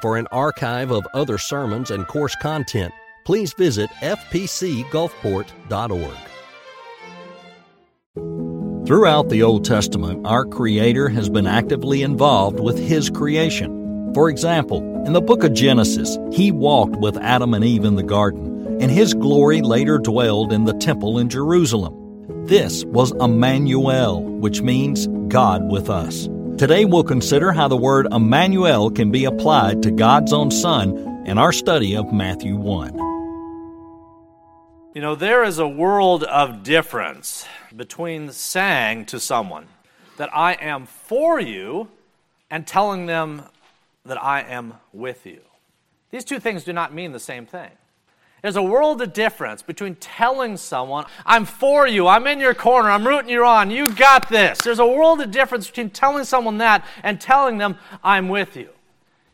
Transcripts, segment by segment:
For an archive of other sermons and course content, please visit fpcgulfport.org. Throughout the Old Testament, our Creator has been actively involved with His creation. For example, in the book of Genesis, He walked with Adam and Eve in the garden, and His glory later dwelled in the temple in Jerusalem. This was Emmanuel, which means God with us. Today we'll consider how the word Emmanuel can be applied to God's own Son in our study of Matthew 1. You know, there is a world of difference between saying to someone that I am for you and telling them that I am with you. These two things do not mean the same thing. There's a world of difference between telling someone, I'm for you, I'm in your corner, I'm rooting you on, you got this. There's a world of difference between telling someone that and telling them, I'm with you.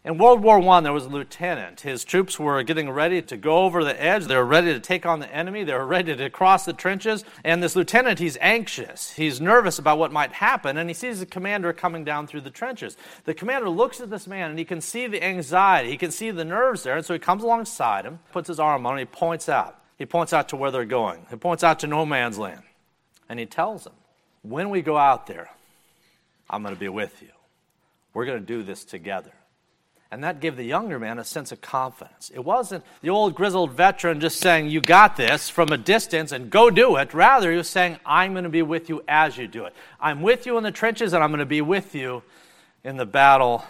In World War I, there was a lieutenant. His troops were getting ready to go over the edge. They were ready to take on the enemy. They were ready to cross the trenches. And this lieutenant, he's anxious. He's nervous about what might happen. And he sees the commander coming down through the trenches. The commander looks at this man and he can see the anxiety. He can see the nerves there. And so he comes alongside him, puts his arm on him, he points out. He points out to where they're going. He points out to no man's land. And he tells them, When we go out there, I'm going to be with you. We're going to do this together. And that gave the younger man a sense of confidence. It wasn't the old grizzled veteran just saying, You got this from a distance and go do it. Rather, he was saying, I'm going to be with you as you do it. I'm with you in the trenches and I'm going to be with you in the battle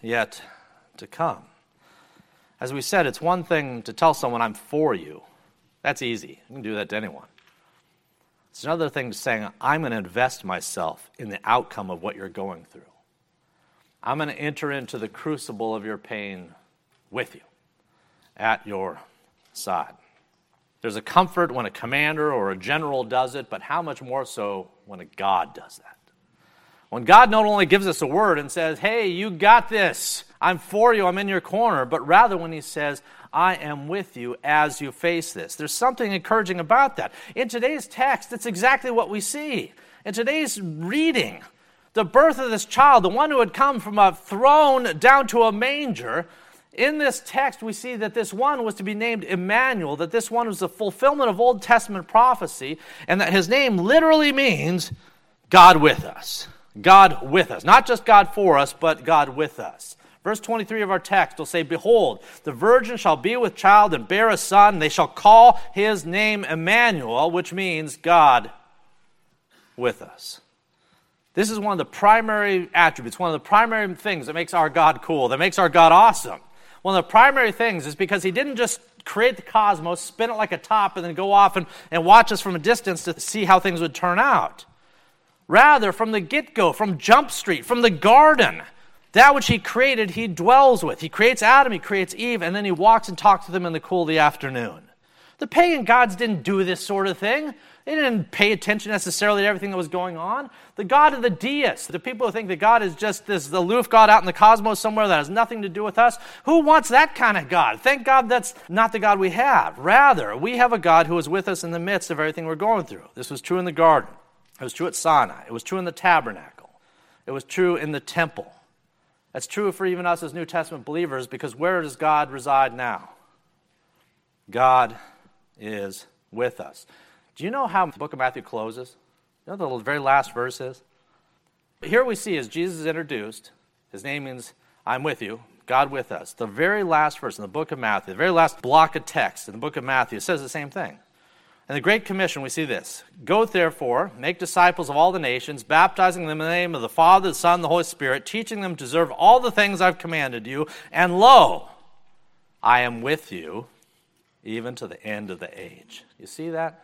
yet to come. As we said, it's one thing to tell someone, I'm for you. That's easy. You can do that to anyone. It's another thing to saying, I'm going to invest myself in the outcome of what you're going through. I'm going to enter into the crucible of your pain with you, at your side. There's a comfort when a commander or a general does it, but how much more so when a God does that? When God not only gives us a word and says, Hey, you got this, I'm for you, I'm in your corner, but rather when He says, I am with you as you face this. There's something encouraging about that. In today's text, it's exactly what we see. In today's reading, the birth of this child, the one who had come from a throne down to a manger, in this text, we see that this one was to be named Emmanuel, that this one was the fulfillment of Old Testament prophecy, and that his name literally means God with us. God with us. Not just God for us, but God with us. Verse 23 of our text will say, Behold, the virgin shall be with child and bear a son, and they shall call his name Emmanuel, which means God with us. This is one of the primary attributes, one of the primary things that makes our God cool, that makes our God awesome. One of the primary things is because He didn't just create the cosmos, spin it like a top, and then go off and, and watch us from a distance to see how things would turn out. Rather, from the get go, from Jump Street, from the garden, that which He created, He dwells with. He creates Adam, He creates Eve, and then He walks and talks to them in the cool of the afternoon. The pagan gods didn't do this sort of thing. They didn't pay attention necessarily to everything that was going on. The God of the deists, the people who think that God is just this aloof God out in the cosmos somewhere that has nothing to do with us, who wants that kind of God? Thank God that's not the God we have. Rather, we have a God who is with us in the midst of everything we're going through. This was true in the garden, it was true at Sinai, it was true in the tabernacle, it was true in the temple. That's true for even us as New Testament believers because where does God reside now? God is with us. Do you know how the book of Matthew closes? You know the very last verse is? Here we see as Jesus is introduced, his name means I'm with you, God with us. The very last verse in the book of Matthew, the very last block of text in the book of Matthew says the same thing. In the Great Commission, we see this Go therefore, make disciples of all the nations, baptizing them in the name of the Father, the Son, and the Holy Spirit, teaching them to observe all the things I've commanded you, and lo, I am with you even to the end of the age. You see that?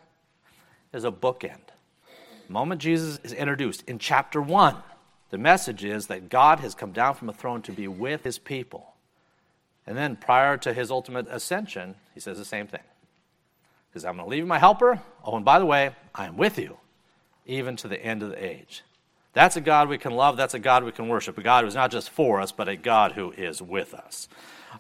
Is a bookend. The moment Jesus is introduced in chapter 1, the message is that God has come down from a throne to be with his people. And then prior to his ultimate ascension, he says the same thing. Because I'm going to leave my helper. Oh, and by the way, I am with you even to the end of the age. That's a God we can love. That's a God we can worship. A God who's not just for us, but a God who is with us.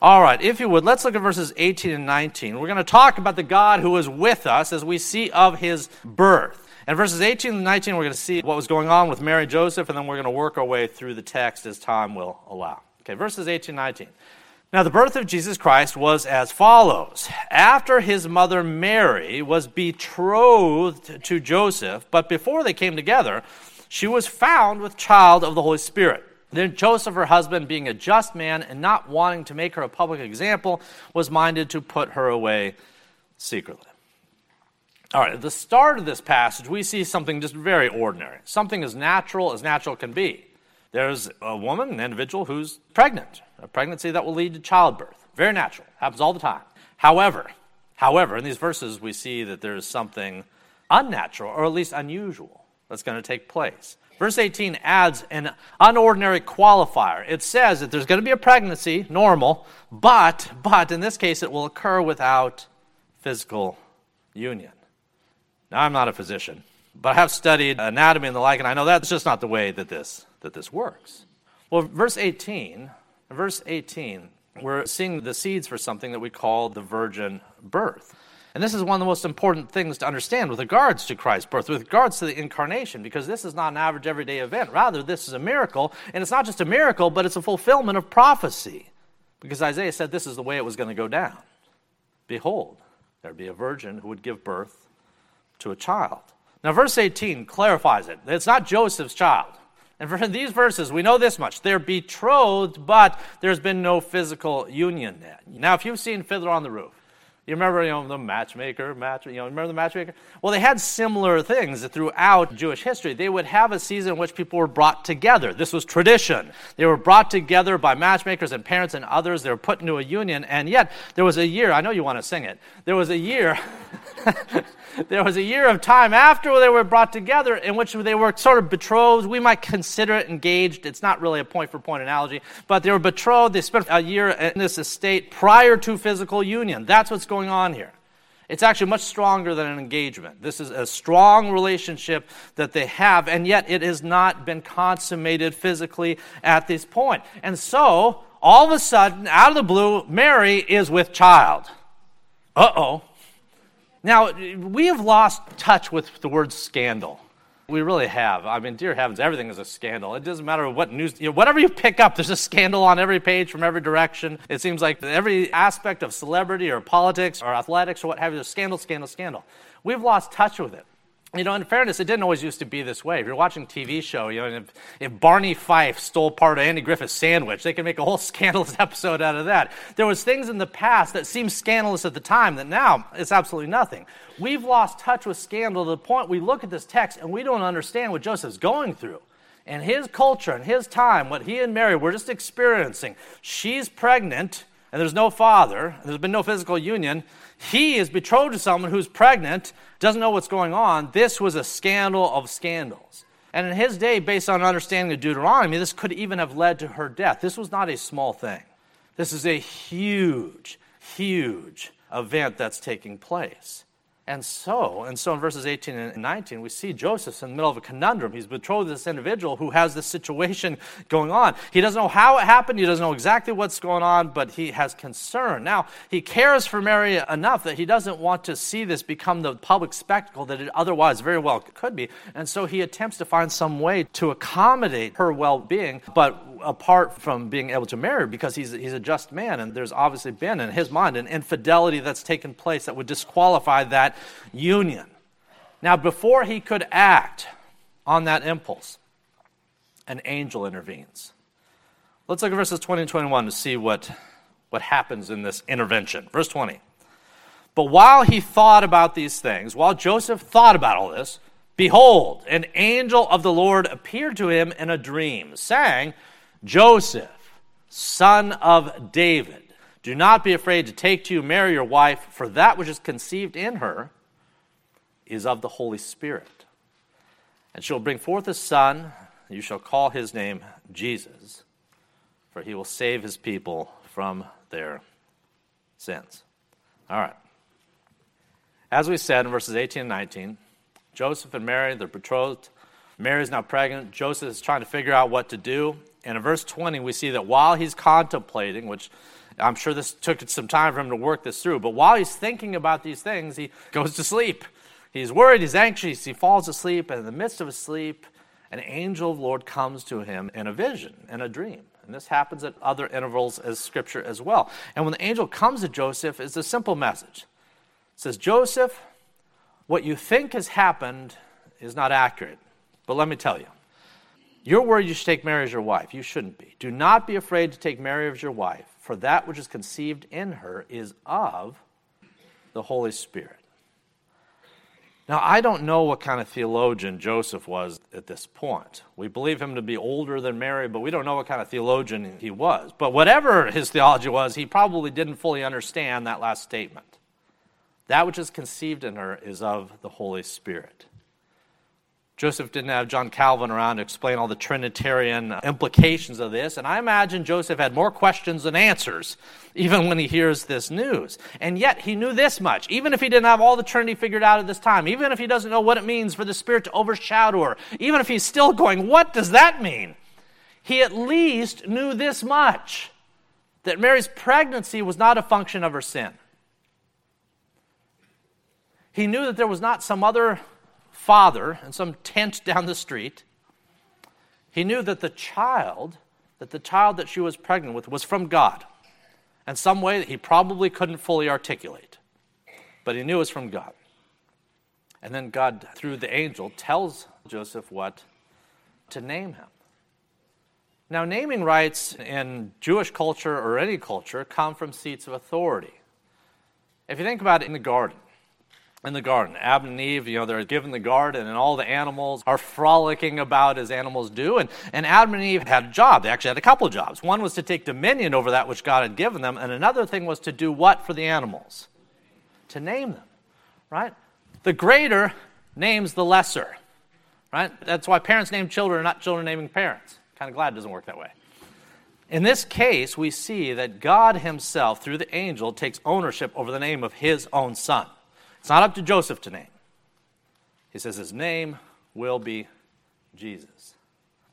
All right, if you would, let's look at verses 18 and 19. We're going to talk about the God who is with us as we see of his birth. And verses 18 and 19, we're going to see what was going on with Mary and Joseph, and then we're going to work our way through the text as time will allow. Okay, verses 18 and 19. Now, the birth of Jesus Christ was as follows. After his mother Mary was betrothed to Joseph, but before they came together, she was found with child of the Holy Spirit. Then Joseph, her husband, being a just man and not wanting to make her a public example, was minded to put her away secretly. All right, at the start of this passage, we see something just very ordinary, something as natural as natural can be. There's a woman, an individual, who's pregnant, a pregnancy that will lead to childbirth. Very natural, happens all the time. However, however, in these verses, we see that there's something unnatural, or at least unusual, that's going to take place. Verse 18 adds an unordinary qualifier. It says that there's going to be a pregnancy, normal, but, but in this case, it will occur without physical union. Now, I'm not a physician, but I have studied anatomy and the like, and I know that's just not the way that this, that this works. Well, verse 18, verse 18, we're seeing the seeds for something that we call the virgin birth. And this is one of the most important things to understand with regards to Christ's birth, with regards to the incarnation, because this is not an average everyday event. Rather, this is a miracle, and it's not just a miracle, but it's a fulfillment of prophecy. Because Isaiah said this is the way it was going to go down. Behold, there'd be a virgin who would give birth to a child. Now, verse 18 clarifies it. It's not Joseph's child. And for these verses, we know this much. They're betrothed, but there's been no physical union yet. Now, if you've seen Fiddler on the Roof, you remember, you know, the matchmaker, match, you know, remember the matchmaker? Well, they had similar things throughout Jewish history. They would have a season in which people were brought together. This was tradition. They were brought together by matchmakers and parents and others. They were put into a union, and yet there was a year. I know you want to sing it. There was a year. there was a year of time after they were brought together in which they were sort of betrothed. We might consider it engaged. It's not really a point for point analogy, but they were betrothed. They spent a year in this estate prior to physical union. That's what's going on here. It's actually much stronger than an engagement. This is a strong relationship that they have, and yet it has not been consummated physically at this point. And so, all of a sudden, out of the blue, Mary is with child. Uh oh. Now, we have lost touch with the word scandal. We really have. I mean, dear heavens, everything is a scandal. It doesn't matter what news, you know, whatever you pick up, there's a scandal on every page from every direction. It seems like every aspect of celebrity or politics or athletics or what have you, there's scandal, scandal, scandal. We've lost touch with it you know, in fairness, it didn't always used to be this way. If you're watching a TV show, you know, if, if Barney Fife stole part of Andy Griffith's sandwich, they can make a whole scandalous episode out of that. There was things in the past that seemed scandalous at the time that now it's absolutely nothing. We've lost touch with scandal to the point we look at this text and we don't understand what Joseph's going through. And his culture and his time, what he and Mary were just experiencing. She's pregnant and there's no father, there's been no physical union. He is betrothed to someone who's pregnant, doesn't know what's going on. This was a scandal of scandals. And in his day, based on understanding of Deuteronomy, this could even have led to her death. This was not a small thing. This is a huge, huge event that's taking place. And so, and so in verses 18 and 19, we see Joseph's in the middle of a conundrum. He's betrothed to this individual who has this situation going on. He doesn't know how it happened, he doesn't know exactly what's going on, but he has concern. Now, he cares for Mary enough that he doesn't want to see this become the public spectacle that it otherwise very well could be. And so he attempts to find some way to accommodate her well being, but apart from being able to marry because he's, he's a just man. And there's obviously been, in his mind, an infidelity that's taken place that would disqualify that union. Now, before he could act on that impulse, an angel intervenes. Let's look at verses 20 and 21 to see what, what happens in this intervention. Verse 20. But while he thought about these things, while Joseph thought about all this, behold, an angel of the Lord appeared to him in a dream, saying, Joseph, son of David, do not be afraid to take to you Mary, your wife, for that which is conceived in her is of the Holy Spirit. And she will bring forth a son, and you shall call his name Jesus, for he will save his people from their sins. All right. As we said in verses 18 and 19, Joseph and Mary, they're betrothed. Mary is now pregnant. Joseph is trying to figure out what to do. And in verse 20, we see that while he's contemplating, which I'm sure this took some time for him to work this through, but while he's thinking about these things, he goes to sleep. He's worried, he's anxious, he falls asleep, and in the midst of his sleep, an angel of the Lord comes to him in a vision, in a dream. And this happens at other intervals as scripture as well. And when the angel comes to Joseph, it's a simple message. It says, Joseph, what you think has happened is not accurate. But let me tell you, you're worried you should take Mary as your wife. You shouldn't be. Do not be afraid to take Mary as your wife, for that which is conceived in her is of the Holy Spirit. Now, I don't know what kind of theologian Joseph was at this point. We believe him to be older than Mary, but we don't know what kind of theologian he was. But whatever his theology was, he probably didn't fully understand that last statement. That which is conceived in her is of the Holy Spirit. Joseph didn't have John Calvin around to explain all the Trinitarian implications of this, and I imagine Joseph had more questions than answers, even when he hears this news. And yet, he knew this much. Even if he didn't have all the Trinity figured out at this time, even if he doesn't know what it means for the Spirit to overshadow her, even if he's still going, What does that mean? He at least knew this much that Mary's pregnancy was not a function of her sin. He knew that there was not some other father in some tent down the street. He knew that the child, that the child that she was pregnant with was from God in some way that he probably couldn't fully articulate. But he knew it was from God. And then God, through the angel, tells Joseph what to name him. Now, naming rights in Jewish culture or any culture come from seats of authority. If you think about it in the garden, in the garden. Adam and Eve, you know, they're given the garden, and all the animals are frolicking about as animals do. And, and Adam and Eve had a job. They actually had a couple of jobs. One was to take dominion over that which God had given them, and another thing was to do what for the animals? To name them, right? The greater names the lesser, right? That's why parents name children, not children naming parents. Kind of glad it doesn't work that way. In this case, we see that God Himself, through the angel, takes ownership over the name of His own Son. It's not up to Joseph to name. He says his name will be Jesus.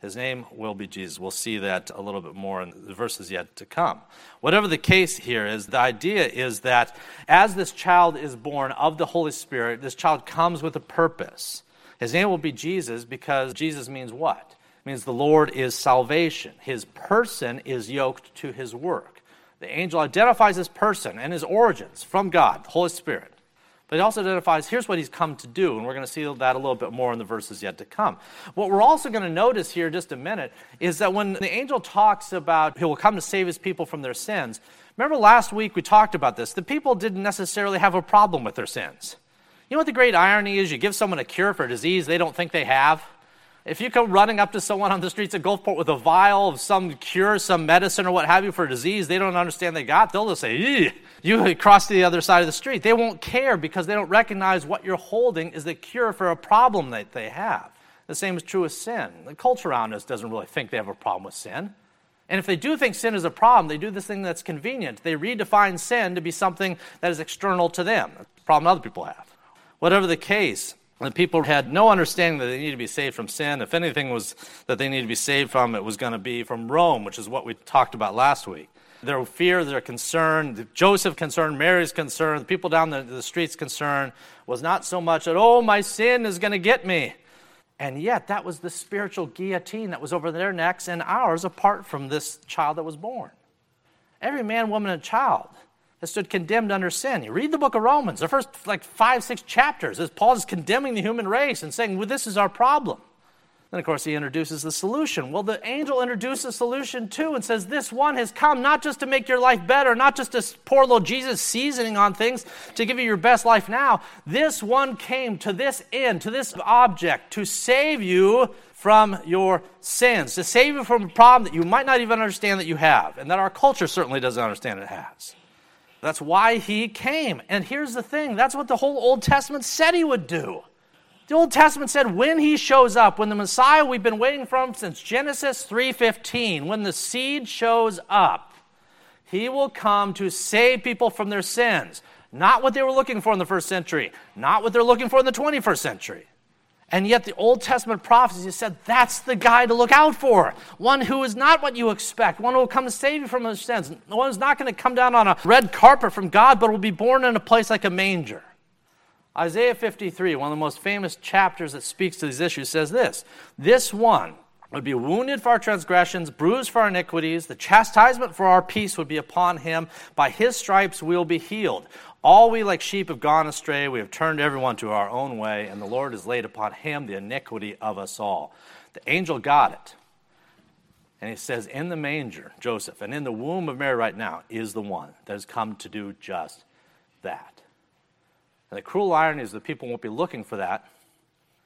His name will be Jesus. We'll see that a little bit more in the verses yet to come. Whatever the case here is, the idea is that as this child is born of the Holy Spirit, this child comes with a purpose. His name will be Jesus because Jesus means what? It means the Lord is salvation. His person is yoked to his work. The angel identifies his person and his origins from God, the Holy Spirit. But he also identifies here's what he's come to do, and we're going to see that a little bit more in the verses yet to come. What we're also going to notice here, just a minute, is that when the angel talks about he will come to save his people from their sins, remember last week we talked about this. The people didn't necessarily have a problem with their sins. You know what the great irony is? You give someone a cure for a disease they don't think they have. If you come running up to someone on the streets of Gulfport with a vial of some cure, some medicine, or what have you for a disease they don't understand they got, they'll just say, you cross to the other side of the street. They won't care because they don't recognize what you're holding is the cure for a problem that they have. The same is true with sin. The culture around us doesn't really think they have a problem with sin. And if they do think sin is a problem, they do this thing that's convenient. They redefine sin to be something that is external to them, a problem other people have. Whatever the case, the people had no understanding that they needed to be saved from sin. If anything was that they needed to be saved from, it was going to be from Rome, which is what we talked about last week. Their fear, their concern, Joseph concern, Mary's concern, the people down the, the streets concern was not so much that, oh, my sin is going to get me. And yet, that was the spiritual guillotine that was over their necks and ours apart from this child that was born. Every man, woman, and child has stood condemned under sin. You read the book of Romans, the first like five, six chapters, as Paul is condemning the human race and saying, well, this is our problem. Then, of course, he introduces the solution. Well, the angel introduces the solution too and says, This one has come not just to make your life better, not just to pour little Jesus seasoning on things to give you your best life now. This one came to this end, to this object, to save you from your sins, to save you from a problem that you might not even understand that you have, and that our culture certainly doesn't understand it has. That's why he came. And here's the thing that's what the whole Old Testament said he would do. The Old Testament said when he shows up, when the Messiah we've been waiting for since Genesis 3:15, when the seed shows up, he will come to save people from their sins. Not what they were looking for in the first century, not what they're looking for in the 21st century. And yet, the Old Testament prophecy said that's the guy to look out for. One who is not what you expect, one who will come to save you from your sins, one who's not going to come down on a red carpet from God, but will be born in a place like a manger. Isaiah 53, one of the most famous chapters that speaks to these issues, says this This one would be wounded for our transgressions, bruised for our iniquities. The chastisement for our peace would be upon him. By his stripes we will be healed. All we like sheep have gone astray. We have turned everyone to our own way, and the Lord has laid upon him the iniquity of us all. The angel got it. And he says, In the manger, Joseph, and in the womb of Mary right now is the one that has come to do just that. And the cruel irony is that people won't be looking for that.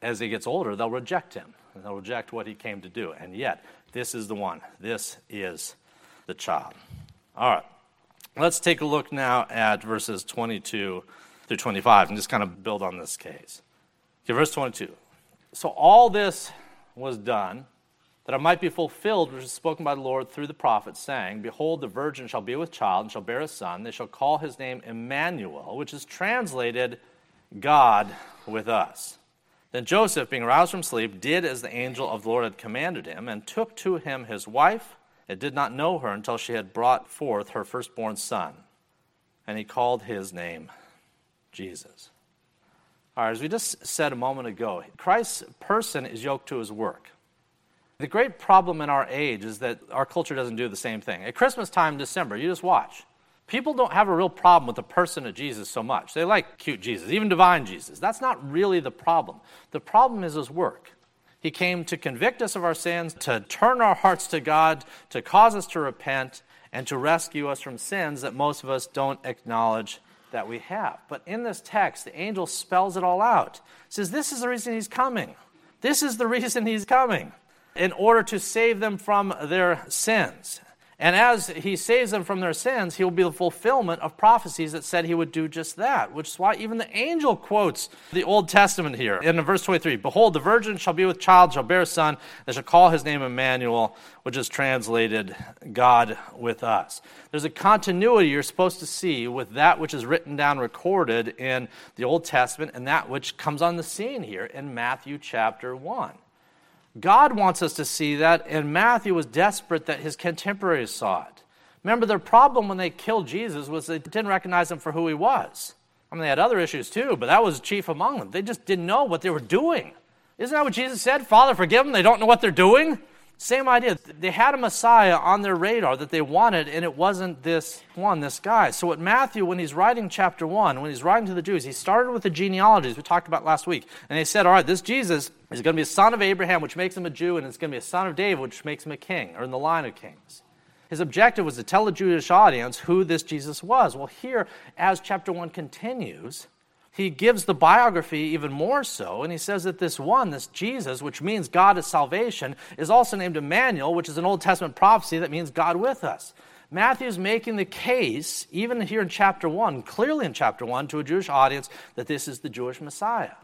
As he gets older, they'll reject him and they'll reject what he came to do. And yet, this is the one. This is the child. All right. Let's take a look now at verses 22 through 25 and just kind of build on this case. Okay, verse 22. So all this was done that it might be fulfilled, which is spoken by the Lord through the prophet, saying, Behold, the virgin shall be with child and shall bear a son. They shall call his name Emmanuel, which is translated God with us. Then Joseph, being aroused from sleep, did as the angel of the Lord had commanded him, and took to him his wife, and did not know her until she had brought forth her firstborn son. And he called his name Jesus. All right, as we just said a moment ago, Christ's person is yoked to his work. The great problem in our age is that our culture doesn't do the same thing. At Christmas time, December, you just watch. People don't have a real problem with the person of Jesus so much. They like cute Jesus, even divine Jesus. That's not really the problem. The problem is his work. He came to convict us of our sins, to turn our hearts to God, to cause us to repent, and to rescue us from sins that most of us don't acknowledge that we have. But in this text, the angel spells it all out. Says, This is the reason he's coming. This is the reason he's coming in order to save them from their sins. And as he saves them from their sins, he will be the fulfillment of prophecies that said he would do just that, which is why even the angel quotes the Old Testament here. In verse 23, Behold, the virgin shall be with child, shall bear a son, and shall call his name Emmanuel, which is translated God with us. There's a continuity you're supposed to see with that which is written down, recorded in the Old Testament, and that which comes on the scene here in Matthew chapter 1. God wants us to see that, and Matthew was desperate that his contemporaries saw it. Remember, their problem when they killed Jesus was they didn't recognize him for who he was. I mean, they had other issues too, but that was chief among them. They just didn't know what they were doing. Isn't that what Jesus said? Father, forgive them. They don't know what they're doing. Same idea. They had a Messiah on their radar that they wanted, and it wasn't this one, this guy. So, what Matthew, when he's writing chapter 1, when he's writing to the Jews, he started with the genealogies we talked about last week. And he said, All right, this Jesus is going to be a son of Abraham, which makes him a Jew, and it's going to be a son of David, which makes him a king, or in the line of kings. His objective was to tell the Jewish audience who this Jesus was. Well, here, as chapter 1 continues, he gives the biography even more so, and he says that this one, this Jesus, which means God is salvation, is also named Emmanuel, which is an Old Testament prophecy that means God with us. Matthew's making the case, even here in chapter 1, clearly in chapter 1, to a Jewish audience, that this is the Jewish Messiah.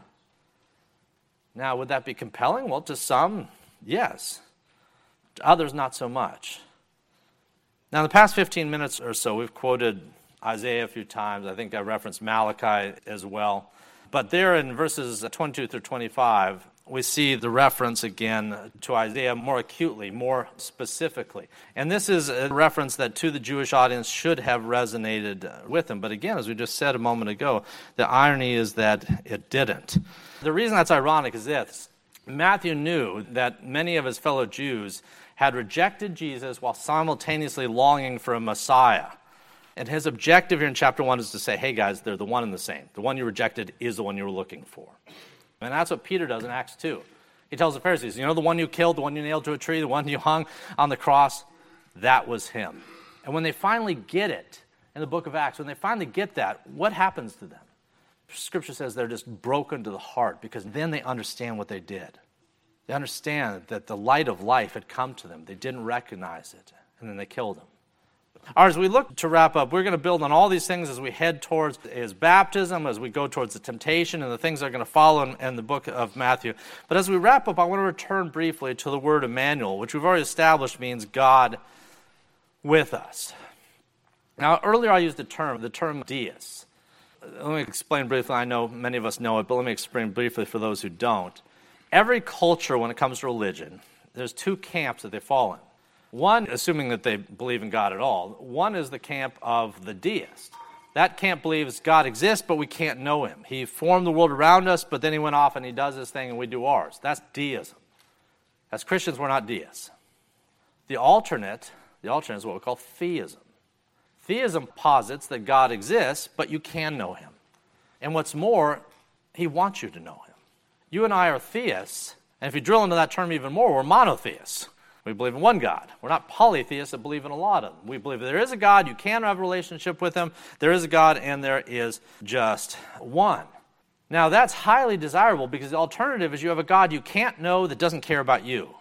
Now, would that be compelling? Well, to some, yes. To others, not so much. Now, in the past 15 minutes or so, we've quoted Isaiah a few times. I think I referenced Malachi as well. But there in verses 22 through 25, we see the reference again to Isaiah more acutely, more specifically. And this is a reference that to the Jewish audience should have resonated with them. But again, as we just said a moment ago, the irony is that it didn't. The reason that's ironic is this Matthew knew that many of his fellow Jews had rejected Jesus while simultaneously longing for a Messiah. And his objective here in chapter 1 is to say, hey guys, they're the one and the same. The one you rejected is the one you were looking for. And that's what Peter does in Acts 2. He tells the Pharisees, you know, the one you killed, the one you nailed to a tree, the one you hung on the cross, that was him. And when they finally get it in the book of Acts, when they finally get that, what happens to them? Scripture says they're just broken to the heart because then they understand what they did. They understand that the light of life had come to them. They didn't recognize it, and then they killed him. As we look to wrap up, we're going to build on all these things as we head towards his baptism, as we go towards the temptation, and the things that are going to follow in, in, the book of Matthew. But as we wrap up, I want to return briefly to the word Emmanuel, which we've already established means God with us. Now, earlier I used the term, the term deist. Let me explain briefly. I know many of us know it, but let me explain briefly for those who don't. Every culture, when it comes to religion, there's two camps that they fall in. One, assuming that they believe in God at all, one is the camp of the deist. That camp believes God exists, but we can't know him. He formed the world around us, but then he went off and he does his thing and we do ours. That's deism. As Christians, we're not deists. The alternate, the alternate is what we call theism. Theism posits that God exists, but you can know him. And what's more, he wants you to know him. You and I are theists, and if you drill into that term even more, we're monotheists. We believe in one God. We're not polytheists that believe in a lot of them. We believe there is a God, you can have a relationship with him, there is a God, and there is just one. Now, that's highly desirable because the alternative is you have a God you can't know that doesn't care about you.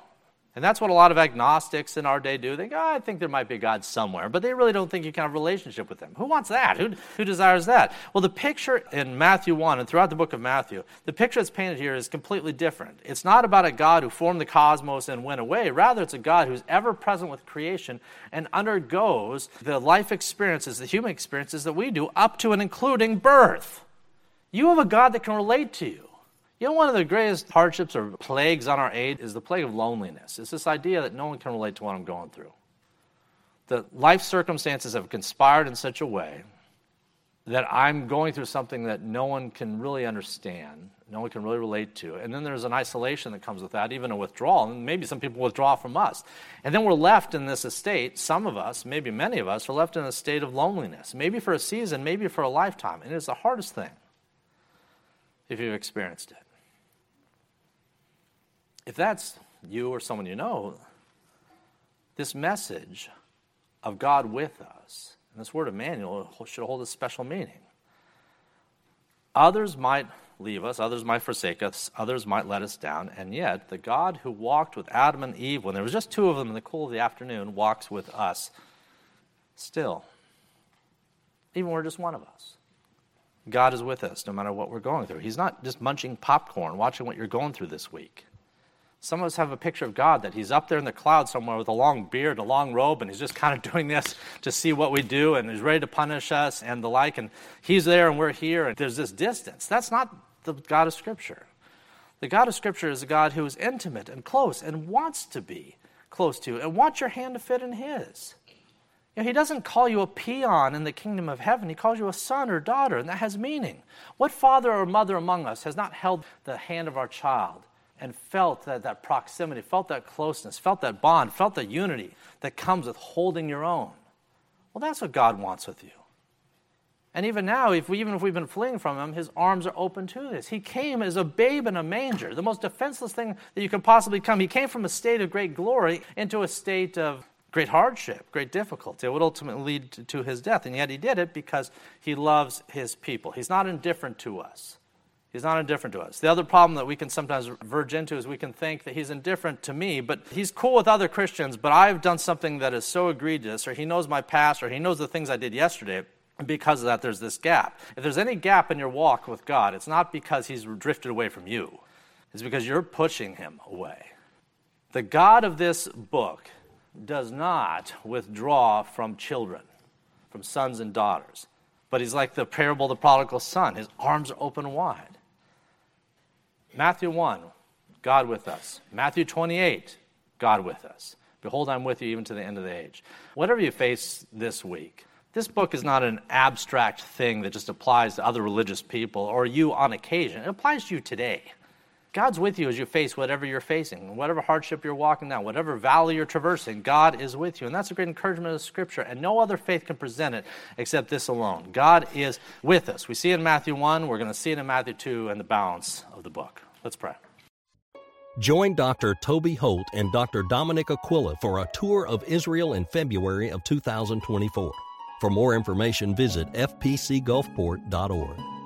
And that's what a lot of agnostics in our day do. They oh, I think there might be a God somewhere, but they really don't think you can have a relationship with him. Who wants that? Who, who desires that? Well, the picture in Matthew 1 and throughout the book of Matthew, the picture that's painted here is completely different. It's not about a God who formed the cosmos and went away. Rather, it's a God who's ever present with creation and undergoes the life experiences, the human experiences that we do, up to and including birth. You have a God that can relate to you. You know, one of the greatest hardships or plagues on our age is the plague of loneliness. It's this idea that no one can relate to what I'm going through. That life circumstances have conspired in such a way that I'm going through something that no one can really understand, no one can really relate to. And then there's an isolation that comes with that, even a withdrawal. And maybe some people withdraw from us. And then we're left in this estate, some of us, maybe many of us, are left in a state of loneliness, maybe for a season, maybe for a lifetime. And it's the hardest thing if you've experienced it. If that's you or someone you know, this message of God with us, and this word Emmanuel should hold a special meaning. Others might leave us, others might forsake us, others might let us down, and yet the God who walked with Adam and Eve when there was just two of them in the cool of the afternoon walks with us still. Even we're just one of us. God is with us no matter what we're going through. He's not just munching popcorn, watching what you're going through this week. Some of us have a picture of God that He's up there in the cloud somewhere with a long beard, a long robe, and He's just kind of doing this to see what we do, and He's ready to punish us and the like. And He's there and we're here, and there's this distance. That's not the God of Scripture. The God of Scripture is a God who is intimate and close and wants to be close to you and wants your hand to fit in His. You know, he doesn't call you a peon in the kingdom of heaven. He calls you a son or daughter, and that has meaning. What father or mother among us has not held the hand of our child and felt that, that proximity, felt that closeness, felt that bond, felt that unity that comes with holding your own. Well, that's what God wants with you. And even now, if we, even if we've been fleeing from him, his arms are open to this. He came as a babe in a manger, the most defenseless thing that you can possibly come. He came from a state of great glory into a state of great hardship, great difficulty. It would ultimately lead to his death. And yet he did it because he loves his people. He's not indifferent to us. He's not indifferent to us. The other problem that we can sometimes verge into is we can think that he's indifferent to me, but he's cool with other Christians, but I've done something that is so egregious, or he knows my past, or he knows the things I did yesterday. And because of that, there's this gap. If there's any gap in your walk with God, it's not because he's drifted away from you, it's because you're pushing him away. The God of this book does not withdraw from children, from sons and daughters. But he's like the parable of the prodigal son. His arms are open wide. Matthew 1, God with us. Matthew 28, God with us. Behold, I'm with you even to the end of the age. Whatever you face this week, this book is not an abstract thing that just applies to other religious people or you on occasion. It applies to you today. God's with you as you face whatever you're facing, whatever hardship you're walking down, whatever valley you're traversing. God is with you. And that's a great encouragement of Scripture. And no other faith can present it except this alone. God is with us. We see it in Matthew 1, we're going to see it in Matthew 2, and the balance of the book. Let's pray. Join Dr. Toby Holt and Dr. Dominic Aquila for a tour of Israel in February of 2024. For more information, visit fpcgulfport.org.